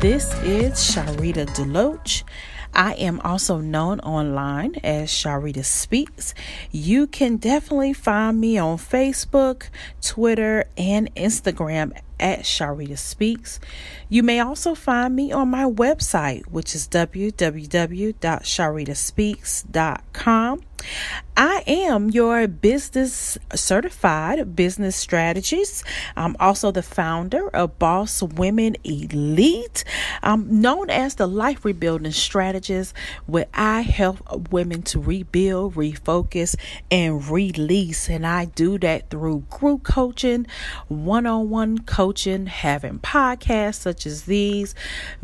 This is Sharita Deloach. I am also known online as Sharita Speaks. You can definitely find me on Facebook, Twitter, and Instagram at Sharita Speaks. You may also find me on my website, which is www.sharitaspeaks.com. I am your business certified business strategist. I'm also the founder of Boss Women Elite. I'm known as the life rebuilding strategist, where I help women to rebuild, refocus, and release. And I do that through group coaching, one on one coaching, having podcasts such as these,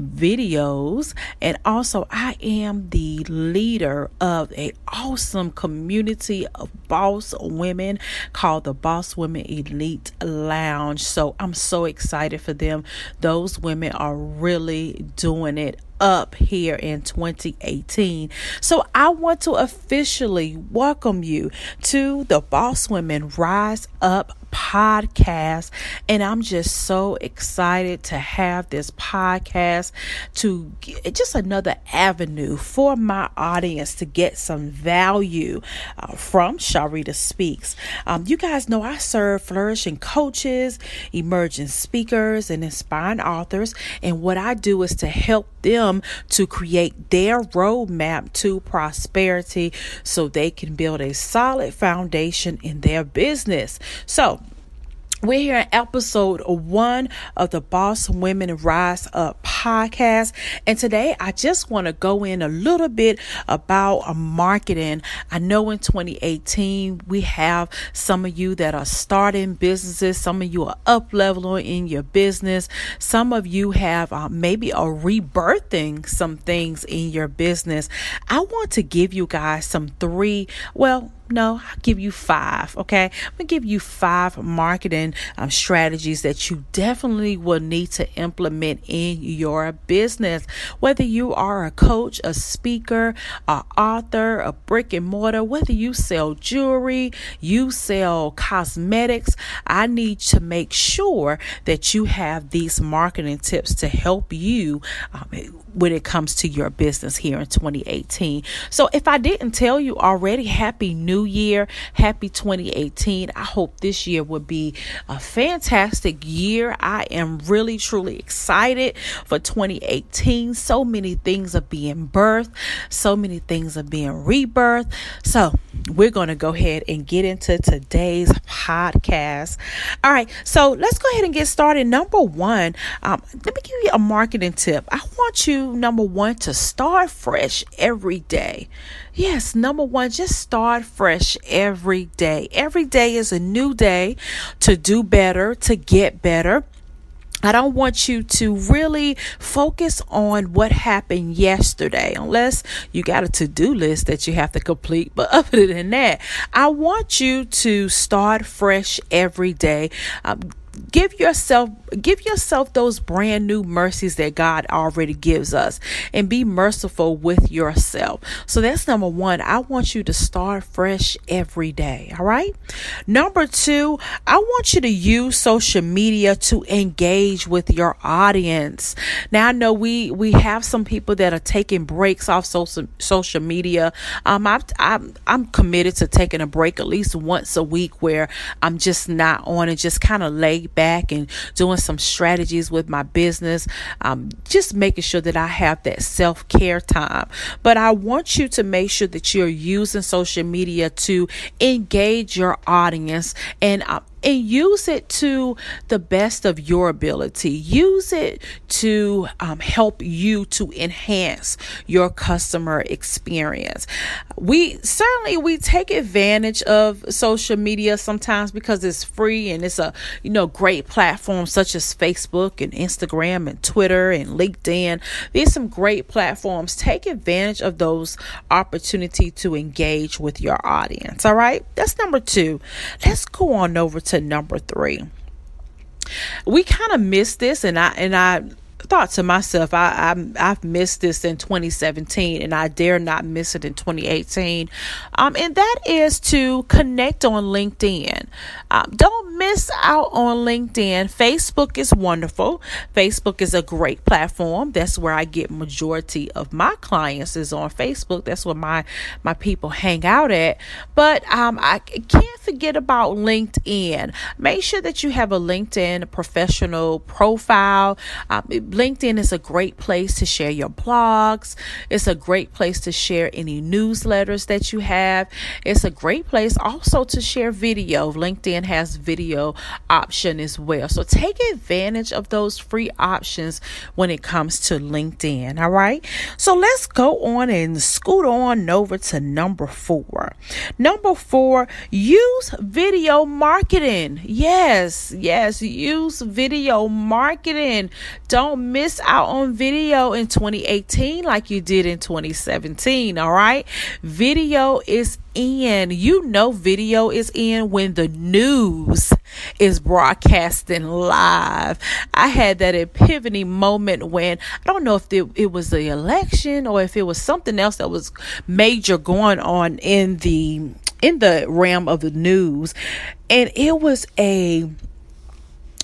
videos, and also I am the leader of a awesome community of boss women called the Boss Women Elite Lounge. So I'm so excited for them. Those women are really doing it up here in 2018. So I want to officially welcome you to the Boss Women Rise Up podcast. And I'm just so excited to have this podcast to just another avenue for my audience to get some value uh, from Sharita Speaks. Um, you guys know I serve flourishing coaches, emerging speakers, and inspiring authors. And what I do is to help them to create their roadmap to prosperity so they can build a solid foundation in their business. So, we're here in episode one of the Boss Women Rise Up podcast. And today I just want to go in a little bit about marketing. I know in 2018 we have some of you that are starting businesses, some of you are up leveling in your business, some of you have uh, maybe are rebirthing some things in your business. I want to give you guys some three, well, no, I'll give you five. Okay. I'm going to give you five marketing um, strategies that you definitely will need to implement in your business. Whether you are a coach, a speaker, an author, a brick and mortar, whether you sell jewelry, you sell cosmetics, I need to make sure that you have these marketing tips to help you um, when it comes to your business here in 2018. So if I didn't tell you already, happy new new year. Happy 2018. I hope this year will be a fantastic year. I am really, truly excited for 2018. So many things are being birthed, so many things are being rebirthed. So, we're going to go ahead and get into today's podcast. All right, so let's go ahead and get started. Number one, um, let me give you a marketing tip. I want you, number one, to start fresh every day. Yes, number one, just start fresh every day. Every day is a new day to do better, to get better. I don't want you to really focus on what happened yesterday, unless you got a to do list that you have to complete. But other than that, I want you to start fresh every day. Um, give yourself give yourself those brand new mercies that God already gives us and be merciful with yourself. So that's number 1. I want you to start fresh every day, all right? Number 2, I want you to use social media to engage with your audience. Now I know we we have some people that are taking breaks off social social media. Um I I'm I'm committed to taking a break at least once a week where I'm just not on and just kind of lay back and doing some strategies with my business, um, just making sure that I have that self care time. But I want you to make sure that you're using social media to engage your audience and uh, and use it to the best of your ability. Use it to um, help you to enhance your customer experience. We certainly we take advantage of social media sometimes because it's free and it's a you know great platform such as Facebook and Instagram and Twitter and LinkedIn. These some great platforms. Take advantage of those opportunity to engage with your audience. All right, that's number two. Let's go on over to number three. We kind of missed this, and I and I thought to myself, I, I I've missed this in 2017, and I dare not miss it in 2018. Um, and that is to connect on LinkedIn. Um, don't miss out on LinkedIn. Facebook is wonderful. Facebook is a great platform. That's where I get majority of my clients is on Facebook. That's where my my people hang out at. But um, I can't forget about LinkedIn. Make sure that you have a LinkedIn professional profile. Um, LinkedIn is a great place to share your blogs. It's a great place to share any newsletters that you have. It's a great place also to share video. LinkedIn has video option as well. So take advantage of those free options when it comes to LinkedIn. All right. So let's go on and scoot on over to number four. Number four, use video marketing. Yes, yes, use video marketing. Don't miss out on video in 2018 like you did in 2017. All right. Video is in. You know, video is in when the news is broadcasting live. I had that epiphany moment when I don't know if it, it was the election or if it was something else that was major going on in the in the realm of the news and it was a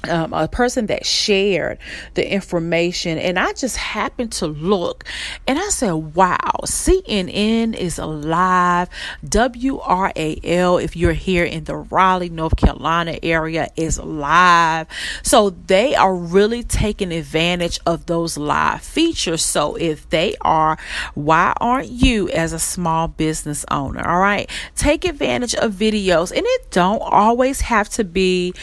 um, a person that shared the information, and I just happened to look and I said, Wow, CNN is alive. WRAL, if you're here in the Raleigh, North Carolina area, is live. So they are really taking advantage of those live features. So if they are, why aren't you as a small business owner? All right, take advantage of videos, and it don't always have to be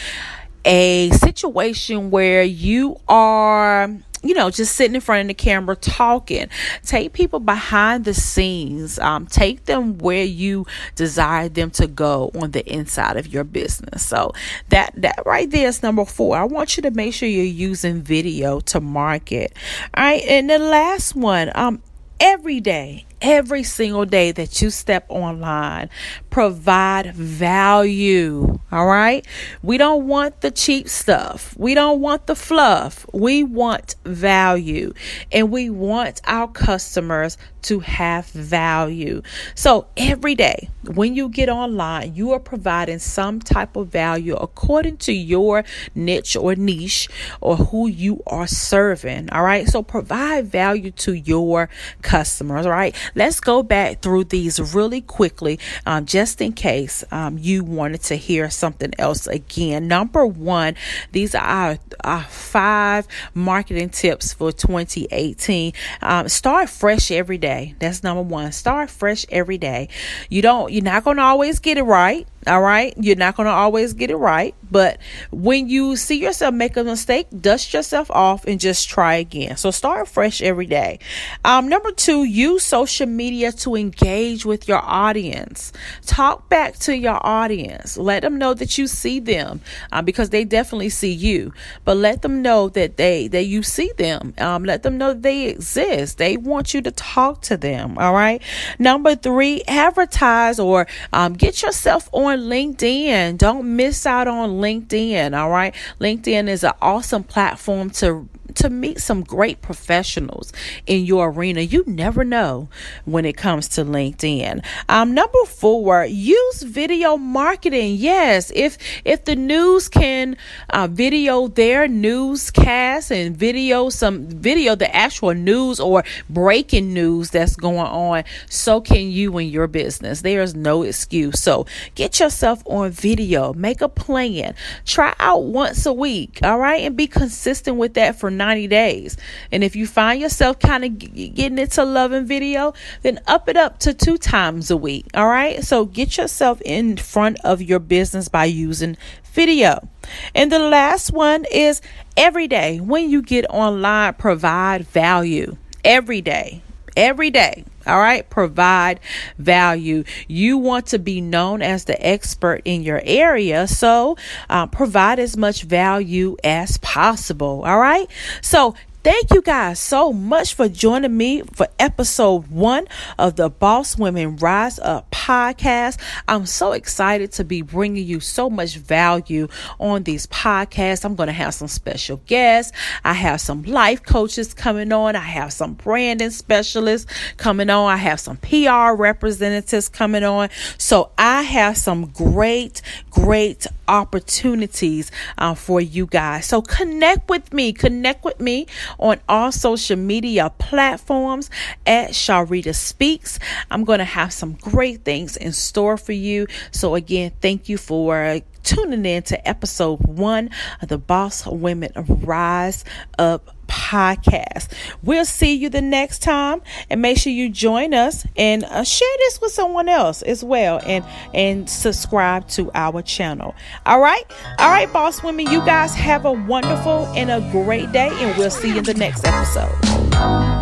a situation where you are you know, just sitting in front of the camera talking. Take people behind the scenes. Um, take them where you desire them to go on the inside of your business. So that that right there is number four. I want you to make sure you're using video to market. All right, and the last one, um, every day every single day that you step online. Provide value. All right. We don't want the cheap stuff. We don't want the fluff. We want value. And we want our customers to have value. So every day when you get online, you are providing some type of value according to your niche or niche or who you are serving. All right. So provide value to your customers. All right. Let's go back through these really quickly, um, just in case um, you wanted to hear something else again. Number one, these are our, five marketing tips for 2018. Um, start fresh every day. That's number one. Start fresh every day. You don't. You're not to always get it right. All right. You're not going to always get it right. But when you see yourself make a mistake, dust yourself off and just try again. So start fresh every day. Um, number two, use social media to engage with your audience. Talk back to your audience. Let them know that you see them uh, because they definitely see you. But let them know that they that you see them. Um, let them know they exist. They want you to talk to them. All right. Number three, advertise or um, get yourself on on LinkedIn. Don't miss out on LinkedIn. All right. LinkedIn is an awesome platform to to meet some great professionals in your arena. You never know when it comes to LinkedIn. Um, number four, use video marketing. Yes, if if the news can uh, video their newscast and video some video the actual news or breaking news that's going on, so can you in your business. There is no excuse. So get yourself on video. Make a plan. Try out once a week. All right, and be consistent with that for 90 days. And if you find yourself kind of g- getting into loving video, then up it up to two times a week. All right. So get yourself in front of your business by using video. And the last one is every day when you get online, provide value every day. Every day. All right, provide value. You want to be known as the expert in your area, so uh, provide as much value as possible. All right, so Thank you guys so much for joining me for episode one of the Boss Women Rise Up podcast. I'm so excited to be bringing you so much value on these podcasts. I'm going to have some special guests. I have some life coaches coming on. I have some branding specialists coming on. I have some PR representatives coming on. So I have some great, great opportunities uh, for you guys. So connect with me. Connect with me on all social media platforms at Sharita Speaks. I'm going to have some great things in store for you. So, again, thank you for tuning in to episode one of the Boss Women Rise Up podcast. We'll see you the next time and make sure you join us and uh, share this with someone else as well and and subscribe to our channel. All right? All right, boss women, you guys have a wonderful and a great day and we'll see you in the next episode.